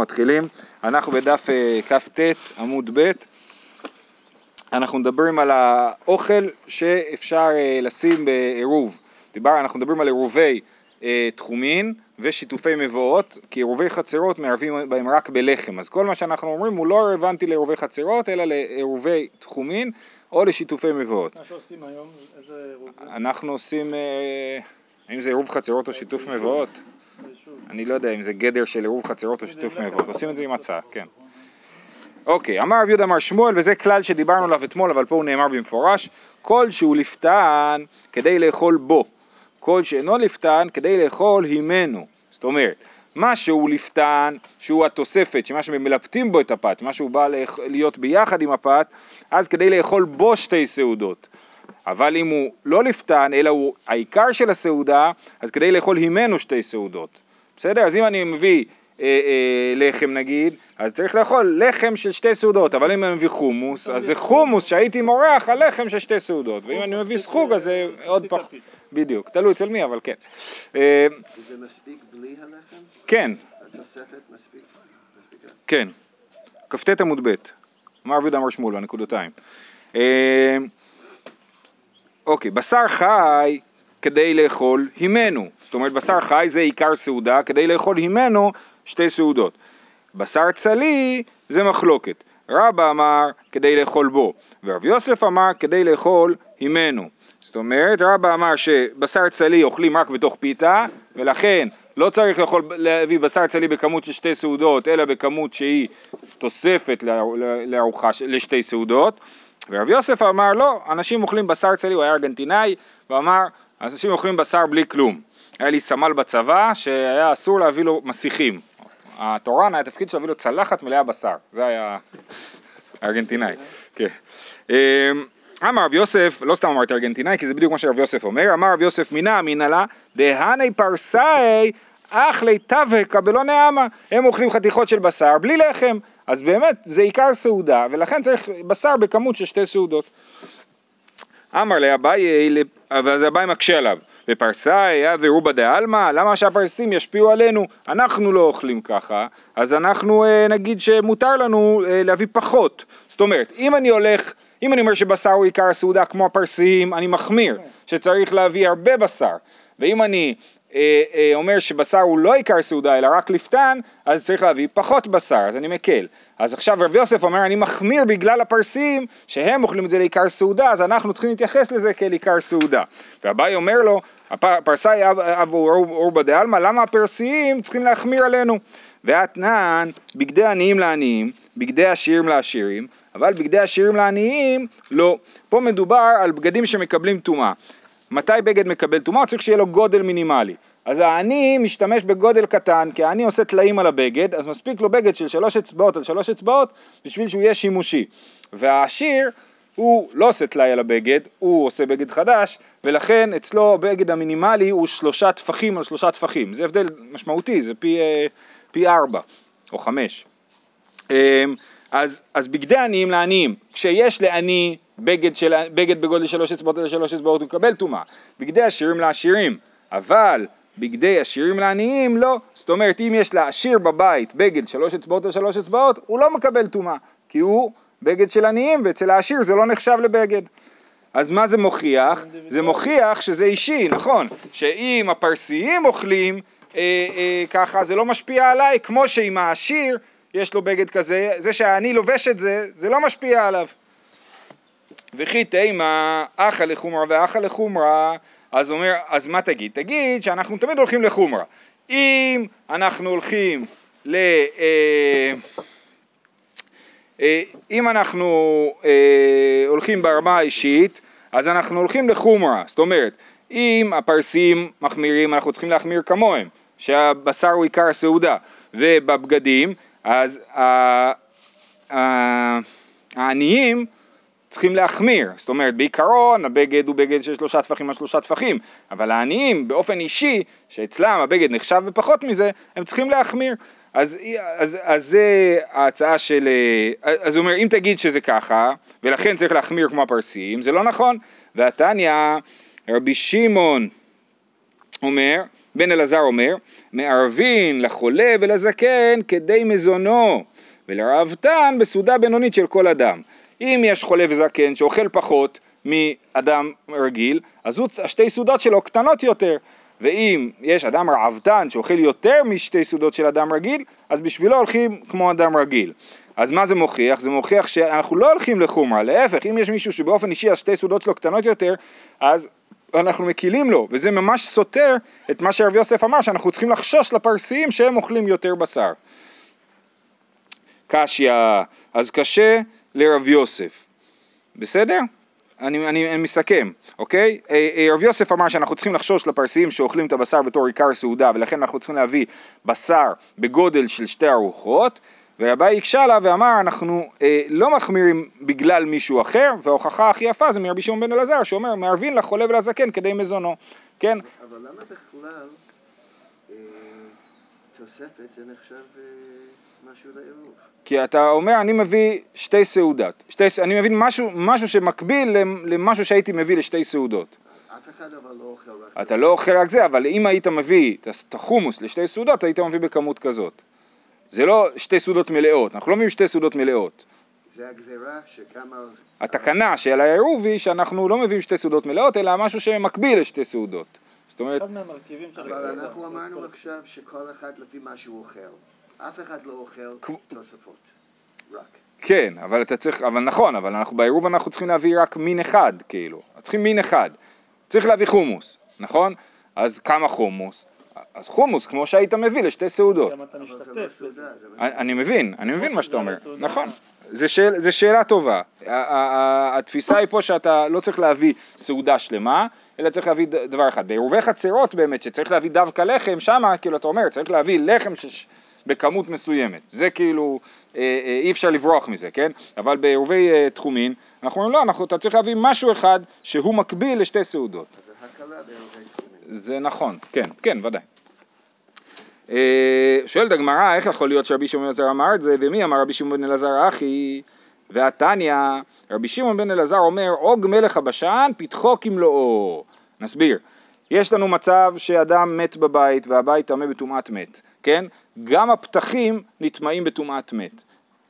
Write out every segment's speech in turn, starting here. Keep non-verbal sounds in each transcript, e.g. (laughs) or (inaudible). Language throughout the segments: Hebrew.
מתחילים, אנחנו בדף אה, כ"ט עמוד ב', אנחנו מדברים על האוכל שאפשר אה, לשים בעירוב, דיבר, אנחנו מדברים על עירובי אה, תחומין ושיתופי מבואות, כי עירובי חצרות מערבים בהם רק בלחם, אז כל מה שאנחנו אומרים הוא לא רלוונטי לעירובי חצרות אלא לעירובי תחומין או לשיתופי מבואות. מה שעושים היום, איזה עירוב? אנחנו עושים, אה, האם זה עירוב חצרות או שיתוף מבואות? אני לא יודע אם זה גדר של עירוב חצרות או שיתוף מבואות, עושים את זה עם הצעה, כן. אוקיי, אמר רב יהודה אמר שמואל, וזה כלל שדיברנו עליו אתמול, אבל פה הוא נאמר במפורש, כל שהוא לפתן כדי לאכול בו, כל שאינו לפתן כדי לאכול הימנו. זאת אומרת, מה שהוא לפתן, שהוא התוספת, שמה שמלפתים בו את הפת, מה שהוא בא להיות ביחד עם הפת, אז כדי לאכול בו שתי סעודות. אבל אם הוא לא לפתן, אלא הוא העיקר של הסעודה, אז כדי לאכול הימנו שתי סעודות. בסדר? אז אם אני מביא אה, אה, לחם נגיד, אז צריך לאכול לחם של שתי סעודות, אבל אם אני מביא חומוס, אז זה חומוס שהייתי מורח על לחם של שתי סעודות, ואם אני מביא סחוג אז זה עוד פחות, בדיוק, תלוי אצל מי, אבל כן. אה, זה מספיק בלי הלחם? כן. התוספת מספיק? כן. כ"ט עמוד ב', אמר רבי אמר שמואל, הנקודותיים. אוקיי, בשר חי כדי לאכול הימנו, זאת אומרת בשר חי זה עיקר סעודה, כדי לאכול הימנו שתי סעודות. בשר צלי זה מחלוקת. רבא אמר כדי לאכול בו, ורב יוסף אמר כדי לאכול הימנו. זאת אומרת, רבא אמר שבשר צלי אוכלים רק בתוך פיתה, ולכן לא צריך לאכול, להביא בשר צלי בכמות של שתי סעודות, אלא בכמות שהיא תוספת לארוחה, לשתי סעודות. ורב יוסף אמר לא, אנשים אוכלים בשר צלי, הוא היה ארגנטינאי, ואמר אנשים אוכלים בשר בלי כלום. היה לי סמל בצבא שהיה אסור להביא לו מסיכים. התורן היה תפקיד שלו להביא לו צלחת מלאה בשר, זה היה ארגנטינאי. כן. אמ, אמר רב יוסף, לא סתם אמרתי ארגנטינאי, כי זה בדיוק מה שרב יוסף אומר, אמר רב יוסף מינה אמינא לה, דהני פרסאי אחלי תבהקה בלא נעמה, הם אוכלים חתיכות של בשר בלי לחם, אז באמת זה עיקר סעודה, ולכן צריך בשר בכמות של שתי סעודות. אמר לאביי, ואז אביי מקשה עליו, ופרסאי ורובה דעלמא, למה שהפרסים ישפיעו עלינו? אנחנו לא אוכלים ככה, אז אנחנו אה, נגיד שמותר לנו אה, להביא פחות. זאת אומרת, אם אני הולך, אם אני אומר שבשר הוא עיקר הסעודה כמו הפרסים, אני מחמיר, שצריך להביא הרבה בשר. ואם אני אה, אה, אומר שבשר הוא לא עיקר סעודה אלא רק לפתן, אז צריך להביא פחות בשר, אז אני מקל. אז עכשיו רב יוסף אומר, אני מחמיר בגלל הפרסים, שהם אוכלים את זה לעיקר סעודה, אז אנחנו צריכים להתייחס לזה כאל עיקר סעודה. ואביי אומר לו, הפרסאי אבו אורבא דעלמא, למה הפרסיים צריכים להחמיר עלינו? ואתנן, בגדי עניים לעניים, בגדי עשירים לעשירים, אבל בגדי עשירים לעניים לא. פה מדובר על בגדים שמקבלים טומאה. מתי בגד מקבל טומאה? צריך שיהיה לו גודל מינימלי. אז העני משתמש בגודל קטן, כי העני עושה טלאים על הבגד, אז מספיק לו בגד של שלוש אצבעות על שלוש אצבעות בשביל שהוא יהיה שימושי. והעשיר הוא לא עושה טלאי על הבגד, הוא עושה בגד חדש, ולכן אצלו הבגד המינימלי הוא שלושה טפחים על שלושה טפחים. זה הבדל משמעותי, זה פי, אה, פי ארבע או חמש. אמ, אז, אז בגדי עניים לעניים, כשיש לעני בגד, של, בגד בגודל שלוש אצבעות על שלוש אצבעות הוא מקבל טומאה, בגדי עשירים לעשירים, אבל בגדי עשירים לעניים לא, זאת אומרת אם יש לעשיר בבית בגד שלוש אצבעות על שלוש אצבעות הוא לא מקבל טומאה, כי הוא בגד של עניים ואצל העשיר זה לא נחשב לבגד. אז מה זה מוכיח? זה מוכיח שזה אישי, נכון, שאם הפרסיים אוכלים אה, אה, ככה זה לא משפיע עליי, כמו שאם העשיר יש לו בגד כזה, זה שאני לובש את זה, זה לא משפיע עליו. וכי תימא אחא לחומרא ואחא לחומרא, אז אומר, אז מה תגיד? תגיד שאנחנו תמיד הולכים לחומרא. אם אנחנו הולכים ל... אה, אה, אם אנחנו אה, הולכים ברמה האישית, אז אנחנו הולכים לחומרה, זאת אומרת, אם הפרסים מחמירים, אנחנו צריכים להחמיר כמוהם, שהבשר הוא עיקר הסעודה, ובבגדים, אז העניים צריכים להחמיר, זאת אומרת בעיקרון הבגד הוא בגד של שלושה טפחים על שלושה טפחים, אבל העניים באופן אישי, שאצלם הבגד נחשב בפחות מזה, הם צריכים להחמיר. אז, אז, אז זה ההצעה של, אז הוא אומר אם תגיד שזה ככה ולכן צריך להחמיר כמו הפרסים זה לא נכון והתניא רבי שמעון אומר בן אלעזר אומר, מערבין לחולה ולזקן כדי מזונו, ולרעבתן בסעודה בינונית של כל אדם. אם יש חולה וזקן שאוכל פחות מאדם רגיל, אז השתי סעודות שלו קטנות יותר. ואם יש אדם רעבתן שאוכל יותר משתי סעודות של אדם רגיל, אז בשבילו הולכים כמו אדם רגיל. אז מה זה מוכיח? זה מוכיח שאנחנו לא הולכים לחומרה, להפך, אם יש מישהו שבאופן אישי השתי סעודות שלו קטנות יותר, אז אנחנו מקילים לו, וזה ממש סותר את מה שרב יוסף אמר, שאנחנו צריכים לחשוש לפרסיים שהם אוכלים יותר בשר. קשיא, אז קשה לרב יוסף, בסדר? אני, אני, אני מסכם, אוקיי? אה, אה, רב יוסף אמר שאנחנו צריכים לחשוש לפרסיים שאוכלים את הבשר בתור עיקר סעודה ולכן אנחנו צריכים להביא בשר בגודל של שתי ארוחות ורבי הקשה לה ואמר אנחנו אה, לא מחמירים בגלל מישהו אחר וההוכחה הכי יפה זה מרבי שמעון בן אלעזר שאומר מערבין לחולה ולזקן כדי מזונו, כן? אבל למה בכלל אה, תוספת זה נחשב אה, משהו לעירוב? כי אתה אומר אני מביא שתי סעודות, שתי, אני מבין משהו, משהו שמקביל למשהו שהייתי מביא לשתי סעודות. אף אחד אבל לא אוכל רק... אתה לא אוכל רק זה, אבל אם היית מביא את החומוס לשתי סעודות, היית מביא בכמות כזאת. זה לא שתי סעודות מלאות, אנחנו לא מביאים שתי סעודות מלאות. זה הגזירה שכמה... התקנה של העירוב היא שאנחנו לא מביאים שתי סעודות מלאות, אלא משהו שמקביל לשתי סעודות. זאת אומרת... אחד מהמרכיבים של אבל. אנחנו אמרנו עכשיו שכל אחד לפי מה שהוא אוכל. אף אחד לא אוכל תוספות. רק. כן, אבל אתה צריך, אבל נכון, אבל אנחנו בעירוב אנחנו צריכים להביא רק מין אחד, כאילו. צריכים מין אחד. צריך להביא חומוס, נכון? אז כמה חומוס? אז חומוס כמו שהיית מביא לשתי סעודות. גם אתה לא משתתף אני מבין, אני מבין מה שאתה זה אומר. נכון, זה שאלה טובה, התפיסה היא פה שאתה לא צריך להביא סעודה שלמה, אלא צריך להביא דבר אחד, בעירובי חצרות באמת, שצריך להביא דווקא לחם, שמה כאילו אתה אומר, צריך להביא לחם שש- בכמות מסוימת, זה כאילו, אה, אה, אי אפשר לברוח מזה, כן? אבל בעירובי אה, תחומין, אנחנו אומרים לא, אנחנו, אתה צריך להביא משהו אחד שהוא מקביל לשתי סעודות, זה הקלה בעירובי תחומים. זה נכון, כן, כן, ודאי. אה, שואלת הגמרא, איך יכול להיות שרבי שמעון אלעזר אמר את זה, ומי אמר רבי שמעון אלעזר אחי? והתניא, רבי שמעון בן אלעזר אומר, עוג מלך הבשן, פתחו כמלואו. נסביר. יש לנו מצב שאדם מת בבית והבית טמא בטומאת מת, כן? גם הפתחים נטמעים בטומאת מת.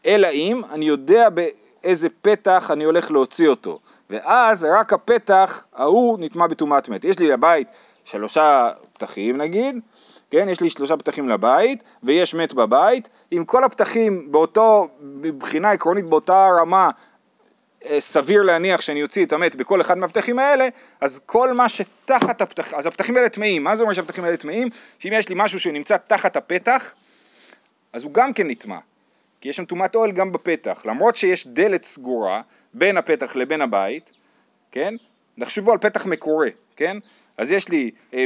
אלא אם אני יודע באיזה פתח אני הולך להוציא אותו, ואז רק הפתח ההוא נטמע בטומאת מת. יש לי לבית שלושה פתחים נגיד, כן, יש לי שלושה פתחים לבית, ויש מת בבית, אם כל הפתחים באותו, מבחינה עקרונית באותה רמה, אה, סביר להניח שאני אוציא את המת בכל אחד מהפתחים האלה, אז כל מה שתחת הפתחים, אז הפתחים האלה טמאים, מה זה אומר שהפתחים האלה טמאים? שאם יש לי משהו שנמצא תחת הפתח, אז הוא גם כן נטמע, כי יש שם טומאת אוהל גם בפתח, למרות שיש דלת סגורה בין הפתח לבין הבית, כן? תחשבו על פתח מקורה, כן? אז יש לי, אה,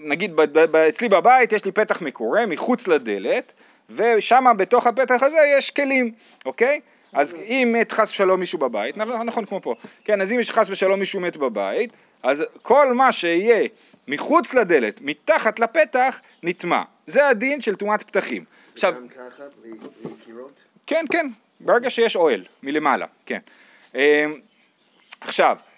נגיד אצלי בבית יש לי פתח מקורה מחוץ לדלת, ושם בתוך הפתח הזה יש כלים, אוקיי? אז אם מת חס ושלום מישהו בבית, נכון, כמו פה, כן, אז אם יש חס ושלום מישהו מת בבית, אז כל מה שיהיה מחוץ לדלת, מתחת לפתח, נטמע. זה הדין של טומאת פתחים. עכשיו, גם ככה, בלי בלי קירות? כן, כן, ברגע שיש אוהל מלמעלה, כן. אמ, עכשיו, אה,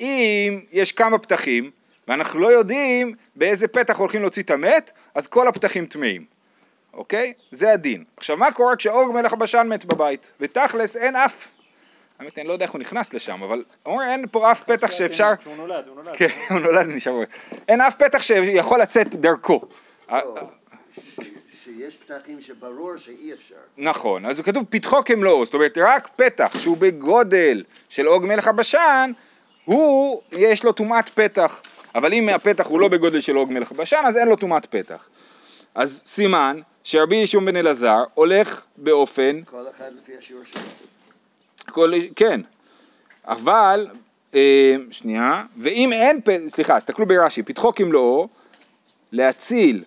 אם יש כמה פתחים ואנחנו לא יודעים באיזה פתח הולכים להוציא את המת, אז כל הפתחים טמאים, אוקיי? זה הדין. עכשיו, מה קורה כשאורג מלך הבשן מת בבית? ותכלס אין אף, האמת אני לא יודע איך הוא נכנס לשם, אבל אומרים אין פה אף פתח שאפשר, כשהוא נולד, הוא נולד. כן, הוא נולד נשאר, אין אף פתח שיכול לצאת דרכו. לא, שיש פתחים שברור שאי אפשר. נכון, אז כתוב פתחו כמלואו, זאת אומרת רק פתח שהוא בגודל של עוג מלך הבשן, הוא, יש לו טומאת פתח, אבל אם הפתח הוא לא בגודל של עוג מלך הבשן, אז אין לו טומאת פתח. אז סימן שרבי ישום בן אלעזר הולך באופן, כל אחד לפי השיעור שלו. כל, כן, אבל, אה, שנייה, ואם אין, פ- סליחה, תסתכלו ברש"י, פתחו כמלואו, להציל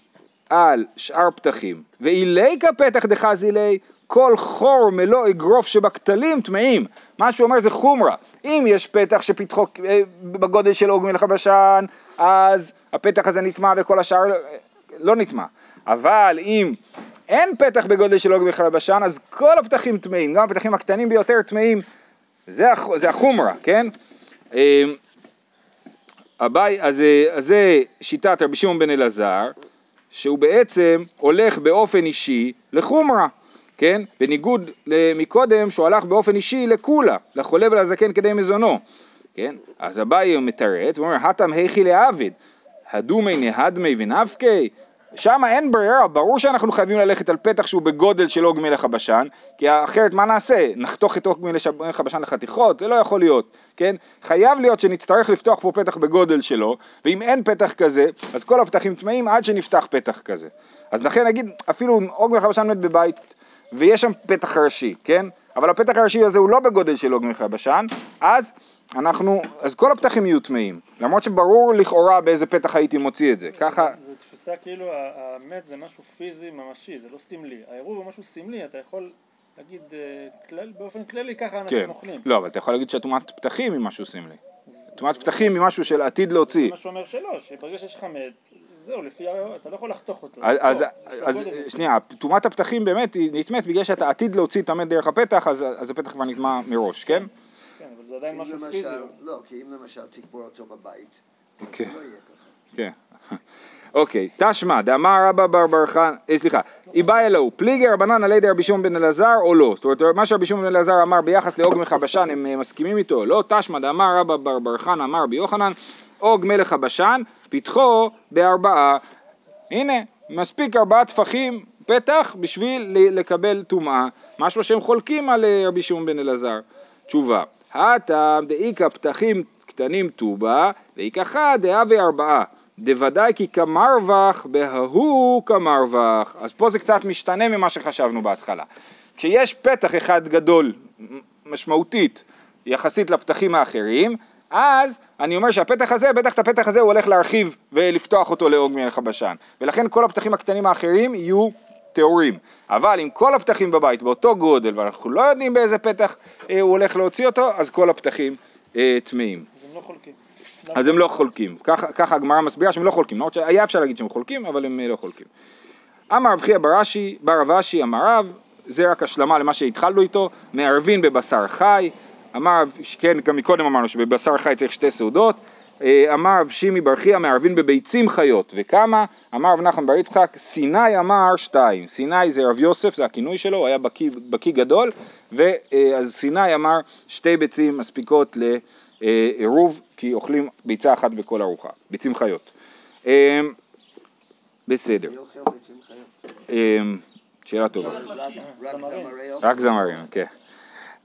על שאר פתחים, ואילי כפתח דחזילי, כל חור מלוא אגרוף שבכתלים טמאים. מה שהוא אומר זה חומרה. אם יש פתח שפתחו אה, בגודל של עוג מלך הבשן, אז הפתח הזה נטמע וכל השאר אה, לא נטמע. אבל אם אין פתח בגודל של עוג מלך הבשן, אז כל הפתחים טמאים, גם הפתחים הקטנים ביותר טמאים. זה, זה החומרה, כן? אה, אביי, אז, אה, אז זה שיטת רבי שמעון בן אלעזר, שהוא בעצם הולך באופן אישי לחומרה, כן? בניגוד מקודם שהוא הלך באופן אישי לקולה, לחולה ולזקן כדי מזונו, כן? אז אביי מתרץ ואומר, הטם היכי לעבד, הדומי נהדמי ונפקי, שם אין ברירה, ברור שאנחנו חייבים ללכת על פתח שהוא בגודל של עוג מלך הבשן, כי אחרת מה נעשה? נחתוך את עוג מלך הבשן לחתיכות? זה לא יכול להיות, כן? חייב להיות שנצטרך לפתוח פה פתח בגודל שלו, ואם אין פתח כזה, אז כל הפתחים טמאים עד שנפתח פתח כזה. אז לכן נגיד, אפילו אם עוג מלך הבשן מת בבית, ויש שם פתח ראשי, כן? אבל הפתח הראשי הזה הוא לא בגודל של עוג מלך הבשן, אז אנחנו, אז כל הפתחים יהיו טמאים, למרות שברור לכאורה באיזה פתח הייתי מוציא את זה, ככה... זו תפיסה כאילו המת זה משהו פיזי ממשי, זה לא סמלי. העירוב הוא משהו סמלי, אתה יכול להגיד אה, כלל, באופן כללי ככה אנשים כן, אוכלים. לא, אבל אתה יכול להגיד שהטומאת פתחים היא משהו סמלי. טומאת פתחים היא משהו של עתיד להוציא. זה מה שאומר שלא, שברגע שיש לך מת, זהו, לפי, ה- אתה לא יכול לחתוך אותו. אז, אז, לא, אז מסוים. שנייה, טומאת הפתחים באמת היא נטמאת בגלל שאתה עתיד להוציא את המת דרך הפתח, אז, אז הפתח כבר נטמע מראש, כן? כן, אבל זה עדיין משהו פיזי. לא, כי אם למשל תקבור אותו בבית, כן. לא יהיה ככה. כן. (laughs) אוקיי, תשמע, דאמר רבא בר בר חן, אה, סליחה, איבאי אלוהו, פליגי רבנן על ידי רבי שמעון בן אלעזר או לא? זאת אומרת, מה שרבי שמעון בן אלעזר אמר ביחס לעוג הבשן, הם אה, מסכימים איתו או לא? תשמע, דאמר רבא בר בר חן אמר רבי יוחנן, עוג מלך הבשן, פתחו בארבעה. הנה, מספיק ארבעה טפחים פתח בשביל לקבל טומאה, משהו שהם חולקים על אה, רבי שמעון בן אלעזר. תשובה, הטעם דאיכא פתחים קטנים טובה, ואיכא חד דהווה ארבעה. דוודאי כי כמרווח בההוא כמרווח. אז פה זה קצת משתנה ממה שחשבנו בהתחלה. כשיש פתח אחד גדול, משמעותית, יחסית לפתחים האחרים, אז אני אומר שהפתח הזה, בטח את הפתח הזה הוא הולך להרחיב ולפתוח אותו לעוג מלך הבשן. ולכן כל הפתחים הקטנים האחרים יהיו טהורים. אבל אם כל הפתחים בבית באותו גודל ואנחנו לא יודעים באיזה פתח אה, הוא הולך להוציא אותו, אז כל הפתחים אה, טמאים. אז הם לא חולקים. אז הם לא חולקים. ככה הגמרא מסבירה שהם לא חולקים. למרות שהיה אפשר להגיד שהם חולקים, אבל הם אה, לא חולקים. אמר רב חייא ברש"י, בר רב אשי, אמר רב, זה רק השלמה למה שהתחלנו איתו, מערבין בבשר חי, אמר, כן, גם מקודם אמרנו שבבשר חי צריך שתי סעודות, אה, אמר רב שימי בר חייא, מערבין בביצים חיות, וכמה? אמר רב נחמן בר יצחק, סיני אמר שתיים, סיני זה רב יוסף, זה הכינוי שלו, הוא היה בקיא, בקיא גדול, ואז סיני אמר שתי ביצים מספיקות לעירוב, כי אוכלים ביצה אחת בכל ארוחה, ביצים חיות. אה, בסדר? אה, שאלה טובה. רק זמרים, כן.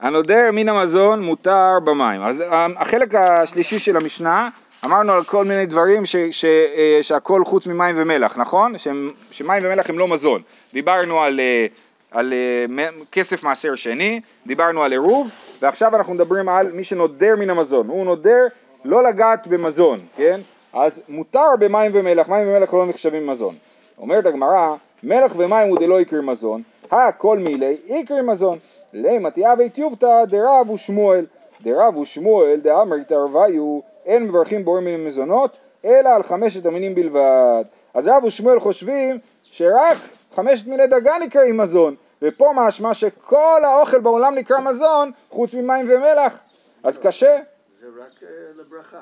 הנודר מן המזון מותר במים. אז אה, החלק השלישי של המשנה, אמרנו על כל מיני דברים ש, ש, אה, שהכל חוץ ממים ומלח, נכון? שהם, שמים ומלח הם לא מזון. דיברנו על, אה, על מ- כסף מעשר שני, דיברנו על עירוב, ועכשיו אנחנו מדברים על מי שנודר מן המזון. הוא נודר לא לגעת במזון, כן? אז מותר במים ומלח, מים ומלח לא נחשבים מזון. אומרת הגמרא, מלח ומים הוא דלא יקרי מזון, הכל מילי יקרי מזון. לימה תיאבי טיובתא דרב ושמואל, דרב ושמואל דאמר התערוויו, אין מברכים בוראים מן המזונות, אלא על חמשת המינים בלבד. אז רב ושמואל חושבים שרק חמשת מיני דגה נקראים מזון, ופה משמע שכל האוכל בעולם נקרא מזון, חוץ ממים ומלח. אז קשה, זה רק אה, לברכה.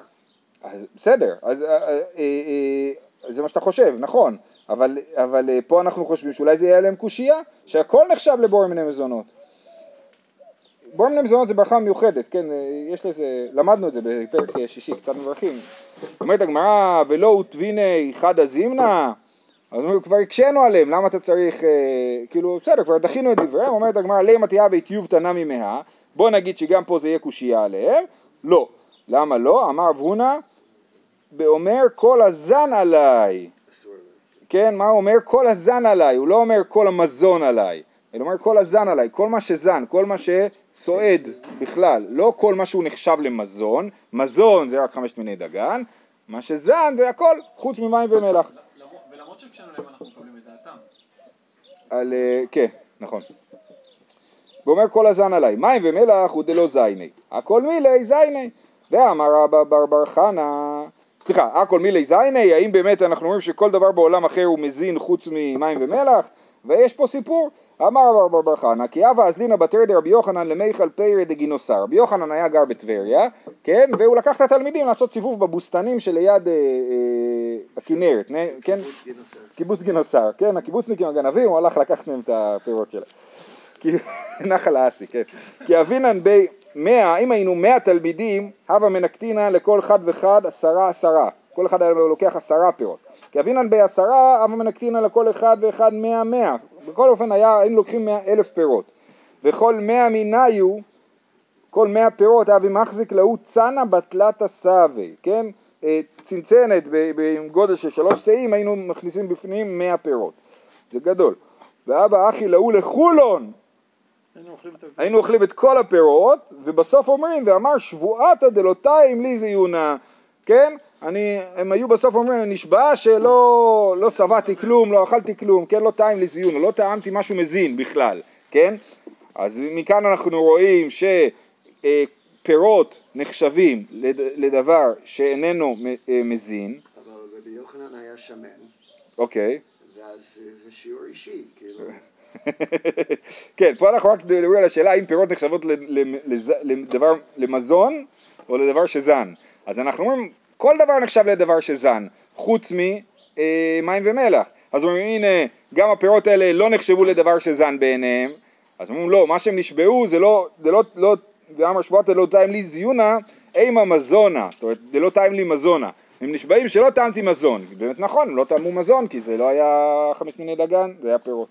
אז בסדר, אז אה, אה, זה מה שאתה חושב, נכון, אבל, אבל פה אנחנו חושבים שאולי זה יהיה להם קושייה, שהכל נחשב לבור מיני מזונות. בור מיני מזונות זה ברכה מיוחדת, כן, אה, יש לזה, למדנו את זה בפרק אה, שישי, קצת מברכים. אומרת הגמרא, ולא הוטביני חדא זימנה, אז אומרים, כבר הקשינו עליהם, למה אתה צריך, אה, כאילו, בסדר, כבר דחינו את דבריהם, אומרת הגמרא, לימה תהיה ביטיוב תנא ממאה, בוא נגיד שגם פה זה יהיה קושייה עליהם, לא. למה לא? אמר רב הונא, באומר כל הזן עליי. כן, מה הוא אומר? כל הזן עליי, הוא לא אומר כל המזון עליי, אלא אומר כל הזן עליי, כל מה שזן, כל מה שסועד בכלל, לא כל מה שהוא נחשב למזון, מזון זה רק חמשת מיני דגן, מה שזן זה הכל חוץ ממים ומלח. ולמרות שהקשינו להם אנחנו מקבלים את דעתם. על, אה, כן, נכון. ואומר כל הזן עליי, מים ומלח הוא דלא זייני, הכל מילי זייני. ואמר רבא בר בר חנה, סליחה, הכל מילי זייני, האם באמת אנחנו אומרים שכל דבר בעולם אחר הוא מזין חוץ ממים ומלח? ויש פה סיפור, אמר רב בר חנא, כי הווה אזלינא בתרא דרבי יוחנן למיכל פיירא דגינוסר. רבי יוחנן היה גר בטבריה, כן, והוא לקח את התלמידים לעשות סיבוב בבוסתנים שליד אה, אה, הכנרת, כן, קיבוץ גינוסר. קיבוץ גינוסר, כן, הקיבוצניקים הגנבים, הוא הלך לקחת מהם את הפירות שלהם. (laughs) נחל האסי, כן. כי אבינן בי מאה, אם היינו מאה תלמידים, הווה מנקטינן לכל אחד ואחד עשרה עשרה. כל אחד היה לוקח עשרה פירות. כי אבינן בי עשרה, הווה מנקטינן לכל אחד ואחד מאה מאה. בכל אופן היה, היינו לוקחים מאה אלף פירות. וכל מאה מיניו, כל מאה פירות, אבי מחזיק להוא צנע בתלת הסבי, כן? אה, צנצנת ב- בגודל של שלוש שאים, היינו מכניסים בפנים מאה פירות. זה גדול. ואבא אחי להוא לחולון, היינו אוכלים את כל הפירות, ובסוף אומרים, ואמר שבועתא דלותיים לי זיונה, כן? אני, הם היו בסוף אומרים, נשבע שלא לא שבעתי כלום, לא אכלתי כלום, כן? לא טעים לי זיונה, לא טעמתי משהו מזין בכלל, כן? אז מכאן אנחנו רואים שפירות נחשבים לד- לדבר שאיננו אה, מזין, אבל רבי יוחנן היה שמן, אוקיי? ואז אה, זה שיעור אישי, כאילו. (laughs) כן, פה אנחנו רק מדברים על השאלה האם פירות נחשבות לדבר, למזון או לדבר שזן. אז אנחנו אומרים, כל דבר נחשב לדבר שזן, חוץ ממים ומלח. אז אומרים, הנה, גם הפירות האלה לא נחשבו לדבר שזן בעיניהם. אז אומרים, לא, מה שהם נשבעו זה לא, זה לא, לא, ואמר שבועת לא טעים לי זיונה, אימה מזונה, זאת אומרת, זה לא טעים לי מזונה. הם נשבעים שלא טעמתי מזון. באמת נכון, הם לא טעמו מזון, כי זה לא היה חמש מיני דגן, זה היה פירות.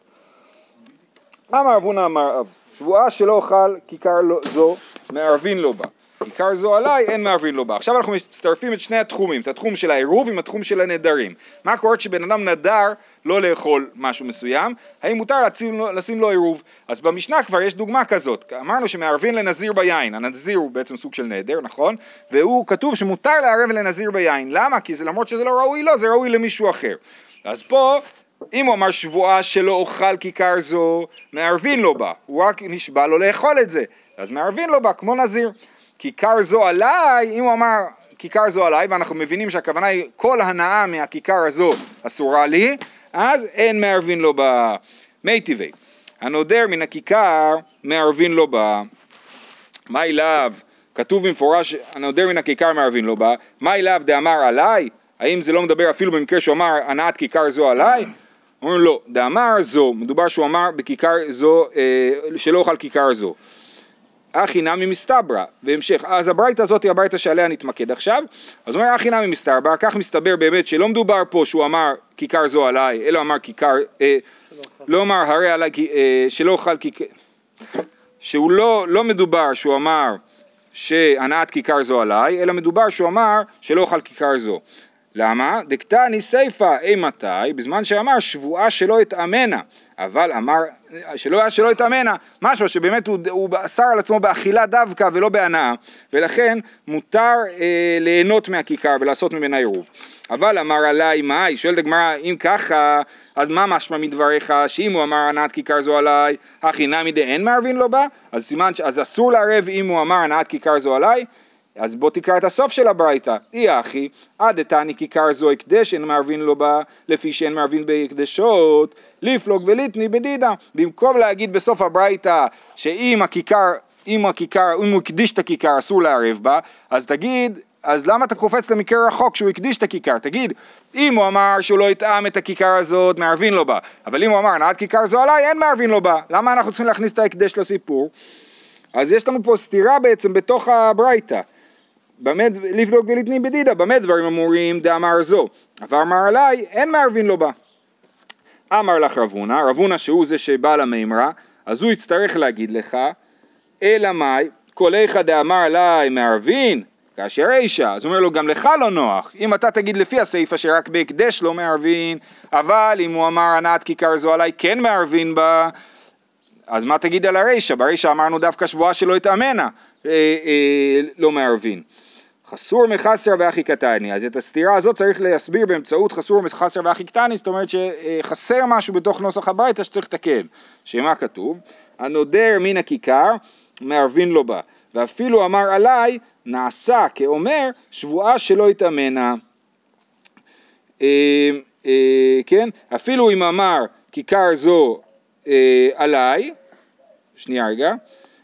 אמר אבונה אמר אב, שבועה שלא אוכל כיכר לא- זו, מערבין לו בה. כיכר זו עליי, אין מערבין לו בה. עכשיו אנחנו מצטרפים את שני התחומים, את התחום של העירוב עם התחום של הנדרים. מה קורה כשבן אדם נדר לא לאכול משהו מסוים? האם מותר לשים לו, לשים לו עירוב? אז במשנה כבר יש דוגמה כזאת. אמרנו שמערבין לנזיר ביין. הנזיר הוא בעצם סוג של נדר, נכון? והוא כתוב שמותר לערב לנזיר ביין. למה? כי זה למרות שזה לא ראוי לו, זה ראוי למישהו אחר. אז פה אם הוא אמר שבועה שלא אוכל כיכר זו, מערבין לו בה, הוא רק נשבע לו לאכול את זה, אז מערבין לו בה כמו נזיר. כיכר זו עליי, אם הוא אמר כיכר זו עליי, ואנחנו מבינים שהכוונה היא כל הנאה מהכיכר הזו אסורה לי, אז אין מערבין לו בה. מי טבעי. הנודר מן הכיכר מערבין לו בה. מאי לאו, כתוב במפורש, הנודר מן הכיכר מערבין לו בה, מאי לאו דאמר עליי, האם זה לא מדבר אפילו במקרה שהוא אמר הנעת כיכר זו עליי? אומרים לא, דאמר זו, מדובר שהוא אמר בכיכר זו, אה, שלא אוכל כיכר זו. אחי נמי מסתברא, והמשך, אז הברייתא הזאת היא הברייתא שעליה נתמקד עכשיו, אז הוא אומר אחי נמי מסתברא, כך מסתבר באמת שלא מדובר פה שהוא אמר כיכר זו עליי, אלא אמר כיכר, אה. לא אמר הרי עליי, אה, שלא אוכל כיכר, שהוא לא, לא מדובר שהוא אמר שהנעת כיכר זו עליי, אלא מדובר שהוא אמר שלא אוכל כיכר זו. למה? דקתני סיפא אימתי, בזמן שאמר שבועה שלא אתאמנה, אבל אמר שלא היה שלא אתאמנה, משהו שבאמת הוא, הוא אסר על עצמו באכילה דווקא ולא בהנאה, ולכן מותר אה, ליהנות מהכיכר ולעשות ממנה עירוב. אבל אמר עליי מאי, שואלת הגמרא, אם ככה, אז מה משמע מדבריך, שאם הוא אמר הנעת כיכר זו עליי, הכי נמי דאין מערבין לו בה, אז סימן, אז אסור לערב אם הוא אמר הנעת כיכר זו עליי, אז בוא תקרא את הסוף של הברייתא, אי אחי, עד דתני כיכר זו הקדש אין מערבין לו בה, לפי שאין מערבין בהקדשות, לפלוג וליטני בדידה. במקום להגיד בסוף הברייתא שאם הכיכר, אם הכיכר, אם הוא הקדיש את הכיכר אסור לערב בה, אז תגיד, אז למה אתה קופץ למקרה רחוק שהוא הקדיש את הכיכר? תגיד, אם הוא אמר שהוא לא יטעם את הכיכר הזאת, מערבין לו בה, אבל אם הוא אמר נעד כיכר זו עליי, אין מערבין לו בה. למה אנחנו צריכים להכניס את ההקדש לסיפור? אז יש לנו פה סתירה בעצם בתוך הברייתא. לבדוק ולתני בדידה, במה דברים אמורים דאמר זו, אבל אמר עליי, אין מערבין לו בה. אמר לך רב הונא, רב הונא שהוא זה שבא למימרה, אז הוא יצטרך להגיד לך, אלא מאי, איכא דאמר עליי מערבין, כאשר אישה, אז הוא אומר לו גם לך לא נוח, אם אתה תגיד לפי הסיפא שרק בהקדש לא מערבין, אבל אם הוא אמר הנעת כיכר זו עליי כן מערבין בה, אז מה תגיד על הרישא? ברישא אמרנו דווקא שבועה שלא התאמנה, אה, אה, לא מערבין. חסור מחסר ואחי קטני, אז את הסתירה הזאת צריך להסביר באמצעות חסור מחסר ואחי קטני, זאת אומרת שחסר משהו בתוך נוסח הברייתא שצריך לתקן. שמה כתוב? הנודר מן הכיכר מערבין לו בה, ואפילו אמר עליי נעשה כאומר שבועה שלא התאמנה. אה, אה, כן? אפילו אם אמר כיכר זו אה, עליי, שנייה רגע,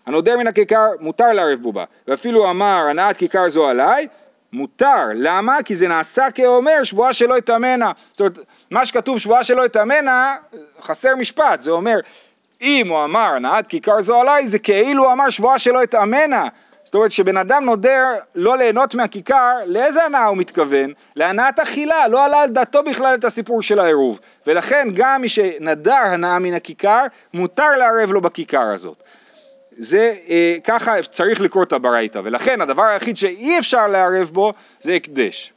הנודר מן הכיכר מותר לערב בו בה, ואפילו אמר הנעת כיכר זו עליי, מותר, למה? כי זה נעשה כאומר שבועה שלא יטמנה, זאת אומרת, מה שכתוב שבועה שלא יטמנה, חסר משפט, זה אומר, אם הוא אמר הנעת כיכר זו עליי, זה כאילו הוא אמר שבועה שלא יטמנה, זאת אומרת שבן אדם נודר לא ליהנות מהכיכר, לאיזה הנאה הוא מתכוון? להנאת אכילה, לא עלה על דעתו בכלל את הסיפור של העירוב. ולכן גם מי שנדר הנאה מן הכיכר, מותר לערב לו בכיכר הזאת. זה, אה, ככה צריך לקרוא את הברייתא, ולכן הדבר היחיד שאי אפשר לערב בו זה הקדש.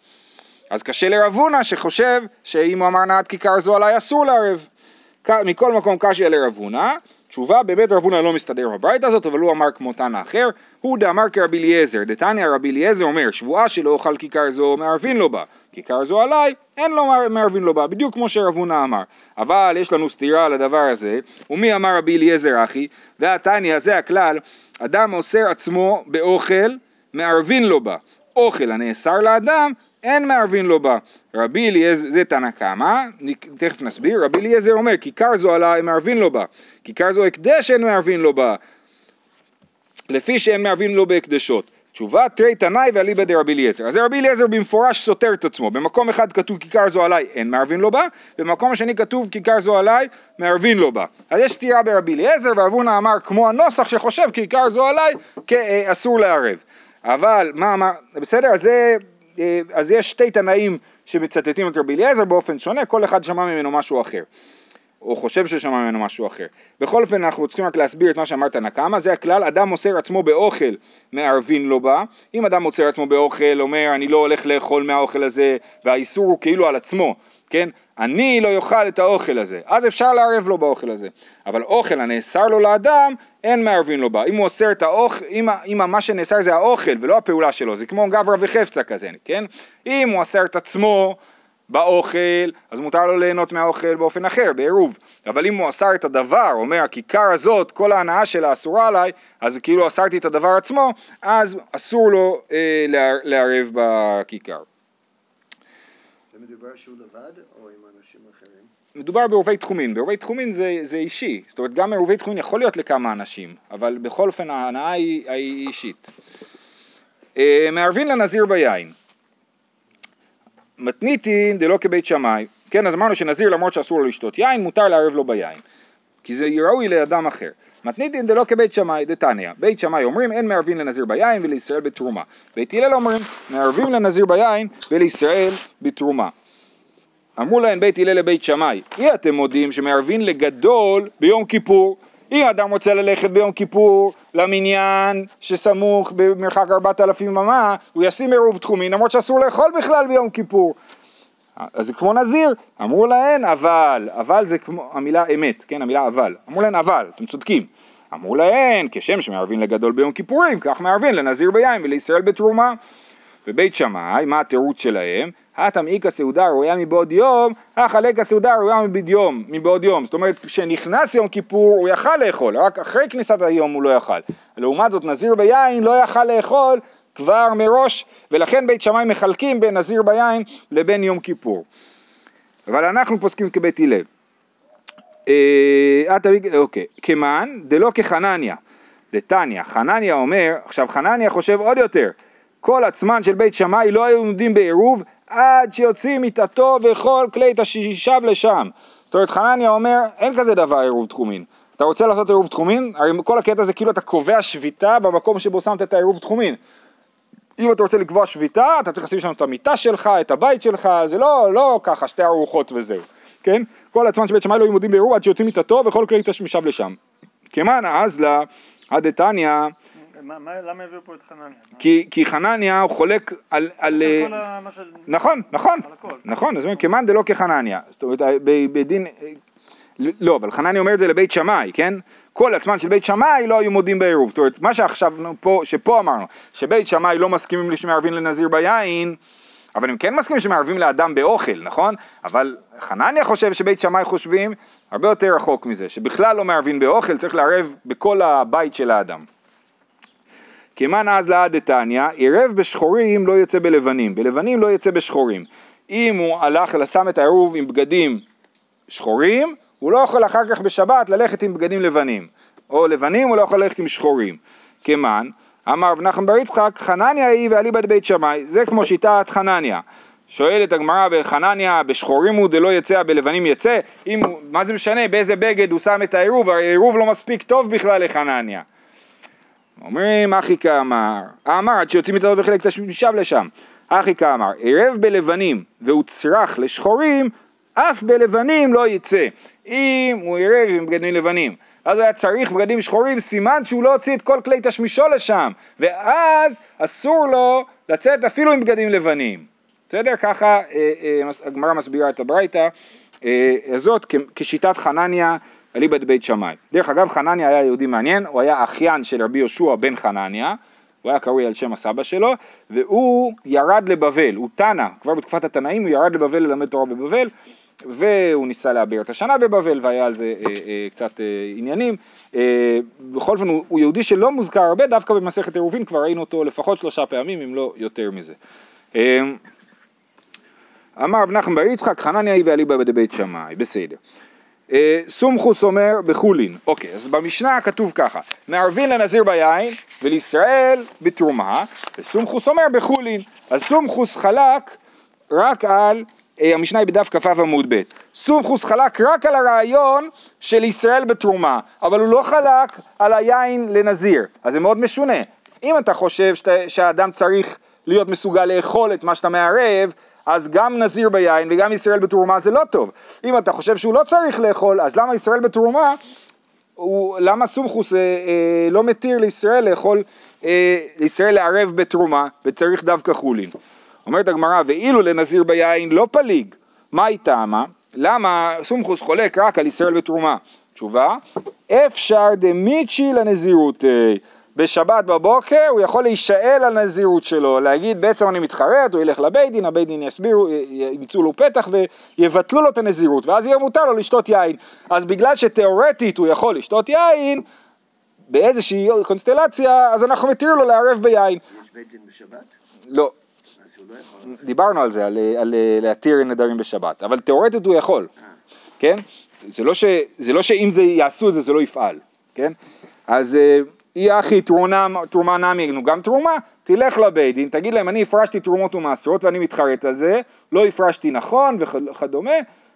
אז קשה לרב הונא שחושב שאם הוא אמר נעת כיכר זו עליי אסור לערב. מכל מקום קשיא לרב הונא, תשובה באמת רב הונא לא מסתדר בברייתא הזאת, אבל הוא אמר כמו תנא אחר, הוא דאמר כרבי אליעזר, דתניא רבי אליעזר אומר, שבועה שלא אוכל כיכר זו מערבין לו בה, כיכר זו עליי, אין לו מער- מערבין לו בה, בדיוק כמו שרב הונא אמר. אבל יש לנו סתירה על הדבר הזה, ומי אמר רבי אליעזר אחי, והתניא, זה הכלל, אדם אוסר עצמו באוכל, מערבין לו בה. אוכל הנאסר לאדם, אין מערבין לו בה. רבי אליעזר, זה תנא קמא, תכף נסביר, רבי אליעזר אומר, כיכר זו עליי מערבין לו בה, כיכר זו הקדש אין מערבין לו בה, לפי שאין מערבין לו בהקדשות. תשובה תרי תנאי ואליבא דרבי אליעזר. אז רבי אליעזר במפורש סותר את עצמו. במקום אחד כתוב כיכר זו עליי, אין מערבין לו בה, במקום השני כתוב כיכר זו עליי, מערבין לו בה. אז יש סתירה ברבי אליעזר, ורב הונא אמר כמו הנוסח שחושב כיכר זו עליי, כ- אה, לערב. אבל מה אמר, בסדר, אז, זה, אז יש שתי תנאים שמצטטים את רבי אליעזר באופן שונה, כל אחד שמע ממנו משהו אחר. או חושב ששמע ממנו משהו אחר. בכל אופן אנחנו צריכים רק להסביר את מה שאמרת נקמה, זה הכלל, אדם מוסר עצמו באוכל מערבין לו בה, אם אדם מוסר עצמו באוכל, אומר אני לא הולך לאכול מהאוכל הזה, והאיסור הוא כאילו על עצמו, כן? אני לא יאכל את האוכל הזה, אז אפשר לערב לו באוכל הזה. אבל אוכל הנאסר לו לאדם, אין מערבין לו בה. אם הוא אוסר את האוכל, אם, אם מה שנאסר זה האוכל ולא הפעולה שלו, זה כמו גברא וחפצה כזה, כן? אם הוא אסר את עצמו באוכל, אז מותר לו ליהנות מהאוכל באופן אחר, בעירוב. אבל אם הוא אסר את הדבר, אומר הכיכר הזאת, כל ההנאה שלה אסורה עליי, אז כאילו אסרתי את הדבר עצמו, אז אסור לו אה, לער- לערב בכיכר. זה מדובר שהוא לבד או עם אנשים אחרים? מדובר בעירובי תחומין, בעירובי תחומין זה, זה אישי, זאת אומרת גם עירובי תחומין יכול להיות לכמה אנשים, אבל בכל אופן ההנאה היא, היא אישית. אה, מערבין לנזיר ביין, מתניתין דלא כבית שמאי, כן אז אמרנו שנזיר למרות שאסור לו לשתות יין, מותר לערב לו ביין, כי זה ראוי לאדם אחר. מתניתין דלא כבית שמאי דתניא, בית שמאי אומרים אין מערבין לנזיר ביין ולישראל בתרומה, בית הלל אומרים מערבים לנזיר ביין ולישראל בתרומה. אמרו להם בית הלל לבית שמאי, אי אתם מודים שמערבין לגדול ביום כיפור. אם אדם רוצה ללכת ביום כיפור למניין שסמוך במרחק ארבעת אלפים אמה, הוא ישים עירוב תחומין, למרות שאסור לאכול בכלל ביום כיפור. אז זה כמו נזיר, אמרו להן אבל, אבל זה כמו המילה אמת, כן המילה אבל, אמרו להן אבל, אתם צודקים. אמרו להן, כשם שמערבין לגדול ביום כיפורים, כך מערבין לנזיר ביין ולישראל בתרומה. בבית שמאי, מה התירוץ שלהם? הטם איכא סעודה ראויה מבעוד יום, החלקה סעודה ראויה מבעוד יום, מבעוד יום. זאת אומרת, כשנכנס יום כיפור הוא יכל לאכול, רק אחרי כניסת היום הוא לא יכל. לעומת זאת, נזיר ביין לא יכל לאכול כבר מראש, ולכן בית שמאי מחלקים בין נזיר ביין לבין יום כיפור. אבל אנחנו פוסקים כבית הלל. אה, אוקיי, כמן דלא כחנניה. דתניא, חנניה אומר, עכשיו חנניה חושב עוד יותר, כל עצמן של בית שמאי לא היו עומדים בעירוב עד שיוצאים מיטתו וכל כלי תשישיו לשם. זאת אומרת חנניה אומר אין כזה דבר עירוב תחומין. אתה רוצה לעשות עירוב תחומין? הרי כל הקטע זה כאילו אתה קובע שביתה במקום שבו שמת את העירוב תחומין. אם אתה רוצה לקבוע שביתה אתה צריך לשים שם את המיטה שלך, את הבית שלך, זה לא, לא ככה שתי ארוחות וזהו, כן? כל עצמן של בית שמאי לא היו עומדים בעירוב עד שיוצאים מיטתו וכל כלי תשישיו לשם. כמאן אז לה, הדתניא, מה- מה- למה הביאו פה את חנניה? כי, כי חנניה הוא חולק על, על, אה. נכון, נכון, על הכל. נכון, אז אומרים כמאן דלא כחנניה, זאת אומרת בדין, לא, אבל חנניה אומר את זה לבית שמאי, כן? כל עצמן של בית שמאי לא היו מודים בעירוב, זאת אומרת מה שעכשיו פה, שפה אמרנו, שבית שמאי לא מסכימים שמערבים לנזיר ביין, אבל הם כן מסכימים שמערבים לאדם באוכל, נכון? אבל חנניה חושב שבית שמאי חושבים הרבה יותר רחוק מזה, שבכלל לא מערבים באוכל, צריך לערב בכל הבית של האדם. כמאן אז לעד דתניא, עירב בשחורים לא יוצא בלבנים, בלבנים לא יוצא בשחורים. אם הוא הלך ושם את העירוב עם בגדים שחורים, הוא לא יכול אחר כך בשבת ללכת עם בגדים לבנים, או לבנים הוא לא יכול ללכת עם שחורים. כמן, אמר רב נחמן בר יצחק, חנניה היא ואליבא דבית שמאי, זה כמו שיטת חנניה. שואלת הגמרא בחנניה, בשחורים הוא דלא יצא, בלבנים יצא? אם, מה זה משנה באיזה בגד הוא שם את העירוב, הרי העירוב לא מספיק טוב בכלל לחנניה. אומרים, אחי כאמר, אמר עד שיוצאים את הדבר וחלק משב לשם. אחי כאמר, עירב בלבנים והוצרך לשחורים, אף בלבנים לא יצא. אם הוא עירב עם בגדים לבנים, אז הוא היה צריך בגדים שחורים, סימן שהוא לא הוציא את כל כלי תשמישו לשם, ואז אסור לו לצאת אפילו עם בגדים לבנים. בסדר? ככה אה, אה, הגמרא מסבירה את הברייתא אה, הזאת כשיטת חנניה אליבא דבית שמאי. דרך אגב, חנניה היה יהודי מעניין, הוא היה אחיין של רבי יהושע בן חנניה, הוא היה קרוי על שם הסבא שלו, והוא ירד לבבל, הוא תנא, כבר בתקופת התנאים הוא ירד לבבל ללמד תורה בבבל, והוא ניסה להביע את השנה בבבל והיה על זה אה, אה, קצת אה, עניינים. אה, בכל אופן הוא, הוא יהודי שלא מוזכר הרבה, דווקא במסכת עירובין כבר ראינו אותו לפחות שלושה פעמים, אם לא יותר מזה. אה, אמר רב נחמן בר יצחק, חנניה היא ואליבא דבית שמאי, בסדר. אה, סומכוס אומר בחולין, אוקיי, אז במשנה כתוב ככה, מערבין לנזיר ביין ולישראל בתרומה, וסומכוס אומר בחולין, אז סומכוס חלק רק על, המשנה היא בדף כ"ו עמוד ב', סומכוס חלק רק על הרעיון של ישראל בתרומה, אבל הוא לא חלק על היין לנזיר, אז זה מאוד משונה. אם אתה חושב שאתה, שהאדם צריך להיות מסוגל לאכול את מה שאתה מערב, אז גם נזיר ביין וגם ישראל בתרומה זה לא טוב. אם אתה חושב שהוא לא צריך לאכול, אז למה ישראל בתרומה, הוא, למה סומכוס אה, אה, לא מתיר לישראל לאכול, אה, לישראל לערב בתרומה, וצריך דווקא חולין. אומרת הגמרא, ואילו לנזיר ביין לא פליג, מה היא טעמה? למה סומכוס חולק רק על ישראל בתרומה? תשובה, אפשר דמיצ'י לנזירות. אה, בשבת בבוקר הוא יכול להישאל על הנזירות שלו, להגיד בעצם אני מתחרט, הוא ילך לבית דין, הבית דין יסבירו, ימצאו לו פתח ויבטלו לו את הנזירות, ואז יהיה מותר לו לשתות יין. אז בגלל שתאורטית הוא יכול לשתות יין, באיזושהי קונסטלציה, אז אנחנו מתיר לו לערב ביין. יש בית דין בשבת? לא, דיברנו על זה, על, על להתיר נדרים בשבת, אבל תאורטית הוא יכול, אה, כן? זה לא, ש, זה לא שאם זה יעשו את זה, זה לא יפעל, כן? אז אה, אי אחי תרומה, תרומה נמי, נו גם תרומה, תלך לבית דין, תגיד להם אני הפרשתי תרומות ומעשרות ואני מתחרט על זה, לא הפרשתי נכון וכדומה,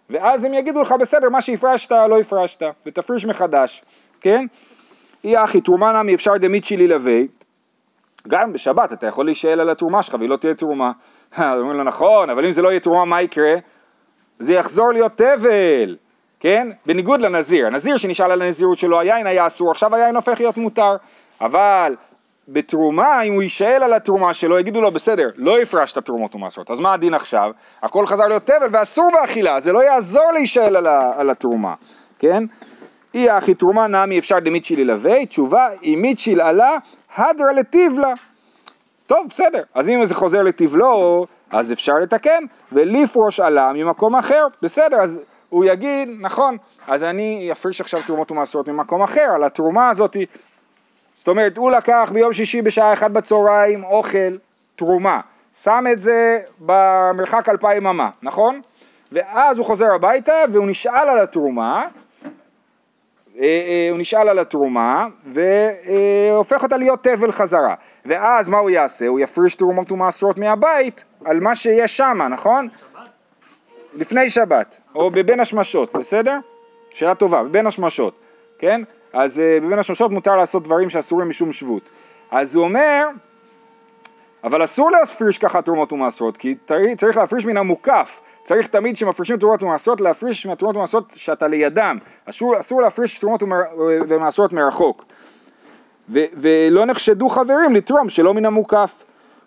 ואז הם יגידו לך בסדר, מה שהפרשת לא הפרשת, ותפריש מחדש, כן? אי אחי תרומה נמי אפשר דמיצ'י ללווה, גם בשבת אתה יכול להישאל על התרומה שלך והיא לא תהיה תרומה. (laughs) אומרים לו נכון, אבל אם זה לא יהיה תרומה מה יקרה? זה יחזור להיות תבל, כן? בניגוד לנזיר, הנזיר שנשאל על הנזירות שלו היין היה אסור, עכשיו היין הופך להיות מותר, אבל בתרומה אם הוא יישאל על התרומה שלו יגידו לו בסדר, לא הפרשת תרומות ומעשרות, אז מה הדין עכשיו? הכל חזר להיות תבל ואסור באכילה, זה לא יעזור להישאל על, על התרומה, כן? אי אחי תרומה נמי אפשר דמיצ'יל ללווה, תשובה אם מיצ'יל עלה, הדרה לטיבלה. טוב, בסדר, אז אם זה חוזר לטבלו, אז אפשר לתקן, ולפרוש עלה ממקום אחר, בסדר, אז הוא יגיד, נכון, אז אני אפריש עכשיו תרומות ומעשרות ממקום אחר, על התרומה הזאת, זאת אומרת, הוא לקח ביום שישי בשעה אחת בצהריים אוכל, תרומה, שם את זה במרחק אלפיים אמה, נכון? ואז הוא חוזר הביתה והוא נשאל על התרומה, הוא נשאל על התרומה והופך אותה להיות תבל חזרה. ואז מה הוא יעשה? הוא יפריש תרומות ומעשרות מהבית על מה שיש שם, נכון? לפני שבת, או בבין השמשות, בסדר? שאלה טובה, בבין השמשות, כן? אז אה, בבין השמשות מותר לעשות דברים שאסורים משום שבות. אז הוא אומר, אבל אסור להפריש ככה תרומות ומעשרות, כי צריך להפריש מן המוקף. צריך תמיד כשמפרישים תרומות ומעשרות להפריש מהתרומות ומעשרות שאתה לידם. אסור, אסור להפריש תרומות ומעשרות מרחוק. ו- ולא נחשדו חברים לתרום שלא מן המוקף.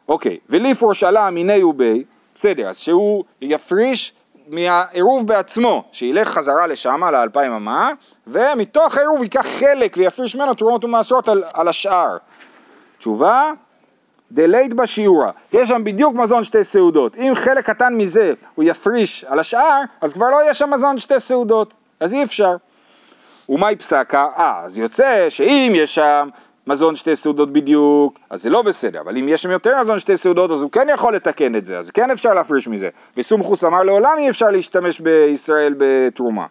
אוקיי, ולפרוש עלה מיני ובי, בסדר, אז שהוא יפריש מהעירוב בעצמו, שילך חזרה לשם, לאלפיים אמה, ומתוך העירוב ייקח חלק ויפריש ממנו תרומות ומעשרות על, על השאר. תשובה, דלית בשיעורה, יש שם בדיוק מזון שתי סעודות, אם חלק קטן מזה הוא יפריש על השאר, אז כבר לא יהיה שם מזון שתי סעודות, אז אי אפשר. ומאי פסקה? אה, אז יוצא שאם יש שם מזון שתי סעודות בדיוק, אז זה לא בסדר, אבל אם יש שם יותר מזון שתי סעודות, אז הוא כן יכול לתקן את זה, אז כן אפשר להפריש מזה. וסומכוס אמר לעולם אי אפשר להשתמש בישראל בתרומה.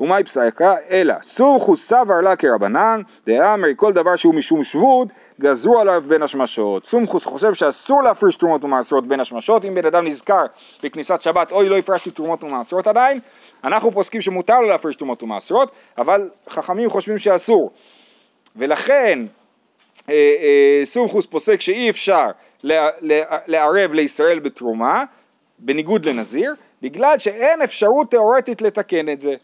ומאי פסקה אלא סורכו סבר לה כרבנן דאמרי כל דבר שהוא משום שבות גזרו עליו בין השמשות. סומכוס חושב שאסור להפריש תרומות ומעשרות בין השמשות אם בן אדם נזכר בכניסת שבת אוי לא הפרשתי תרומות ומעשרות עדיין אנחנו פוסקים שמותר לו להפריש תרומות ומעשרות אבל חכמים חושבים שאסור ולכן אה, אה, סומכוס פוסק שאי אפשר לה- לה- לערב לישראל בתרומה בניגוד לנזיר בגלל שאין אפשרות תיאורטית לתקן את זה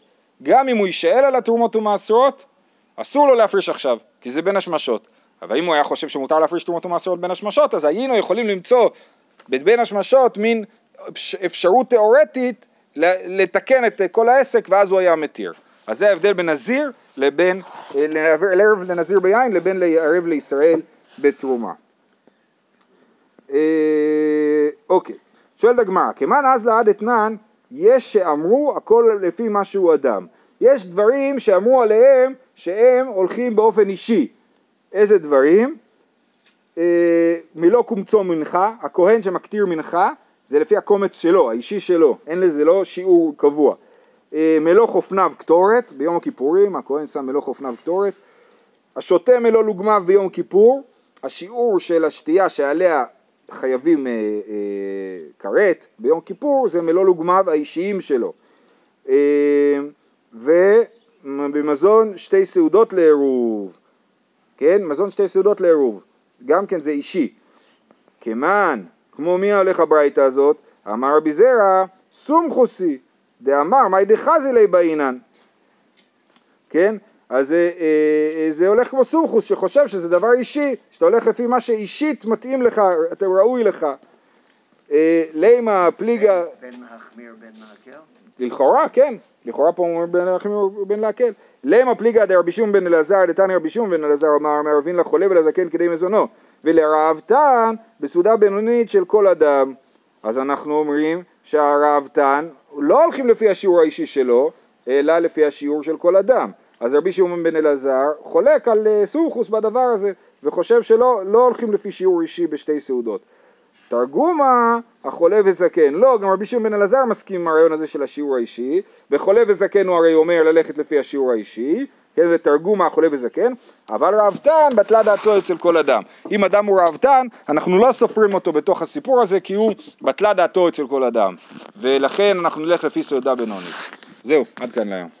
גם אם הוא יישאל על התרומות ומעשרות, אסור לו להפריש עכשיו, כי זה בין השמשות. אבל אם הוא היה חושב שמותר להפריש תרומות ומעשרות בין השמשות, אז היינו יכולים למצוא בין השמשות מין אפשרות תיאורטית לתקן את כל העסק, ואז הוא היה מתיר. אז זה ההבדל בין נזיר לבין, לערב לנזיר ביין לבין לערב לישראל בתרומה. אה, אוקיי, שואלת הגמרא, כמאן אז לעד אתנן יש שאמרו הכל לפי מה שהוא אדם. יש דברים שאמרו עליהם שהם הולכים באופן אישי. איזה דברים? אה, מלוא קומצו מנחה, הכהן שמקטיר מנחה זה לפי הקומץ שלו, האישי שלו, אין לזה לא שיעור קבוע. אה, מלוא חופניו קטורת, ביום הכיפורים הכהן שם מלוא חופניו קטורת. השותה מלוא לוגמיו ביום כיפור, השיעור של השתייה שעליה חייבים אה, אה, כרת ביום כיפור זה מלוא לוגמיו האישיים שלו. אה, ובמזון שתי סעודות לעירוב, כן? מזון שתי סעודות לעירוב, גם כן זה אישי. כמן, כמו מי הולך הברייתא הזאת? אמר רבי זרע, סומכוסי, דאמר מאי דחזי לי באינן. כן? אז אה, אה, זה הולך כמו סומכוס שחושב שזה דבר אישי, שאתה הולך לפי מה שאישית מתאים לך, אתה ראוי לך. אה, לימה פליגה... בין להחמיר בין להקל? לכאורה, כן. לכאורה פה אומר בין להחמיר ובין להקל. לימה פליגה דרבי שום בן אלעזר דתני רבי שום בן אלעזר אמר מערבין לחולה ולזקן כדי מזונו ולרעבתן בסעודה בינונית של כל אדם. אז אנחנו אומרים שהרעבתן לא הולכים לפי השיעור האישי שלו, אלא לפי השיעור של כל אדם. אז רבי שמעון בן אלעזר חולק על אה, סומכוס בדבר הזה וחושב שלא לא הולכים לפי שיעור אישי בשתי סעודות. תרגומה החולה וזקן, לא, גם רבי שמעון בן אלעזר מסכים עם הרעיון הזה של השיעור האישי, וחולה וזקן הוא הרי אומר ללכת לפי השיעור האישי, כן, זה תרגומה החולה וזקן, אבל ראוותן בטלה דעתו אצל כל אדם. אם אדם הוא ראוותן, אנחנו לא סופרים אותו בתוך הסיפור הזה, כי הוא בטלה דעתו אצל כל אדם, ולכן אנחנו נלך לפי סעודה בינונית. זהו, עד כאן להיום.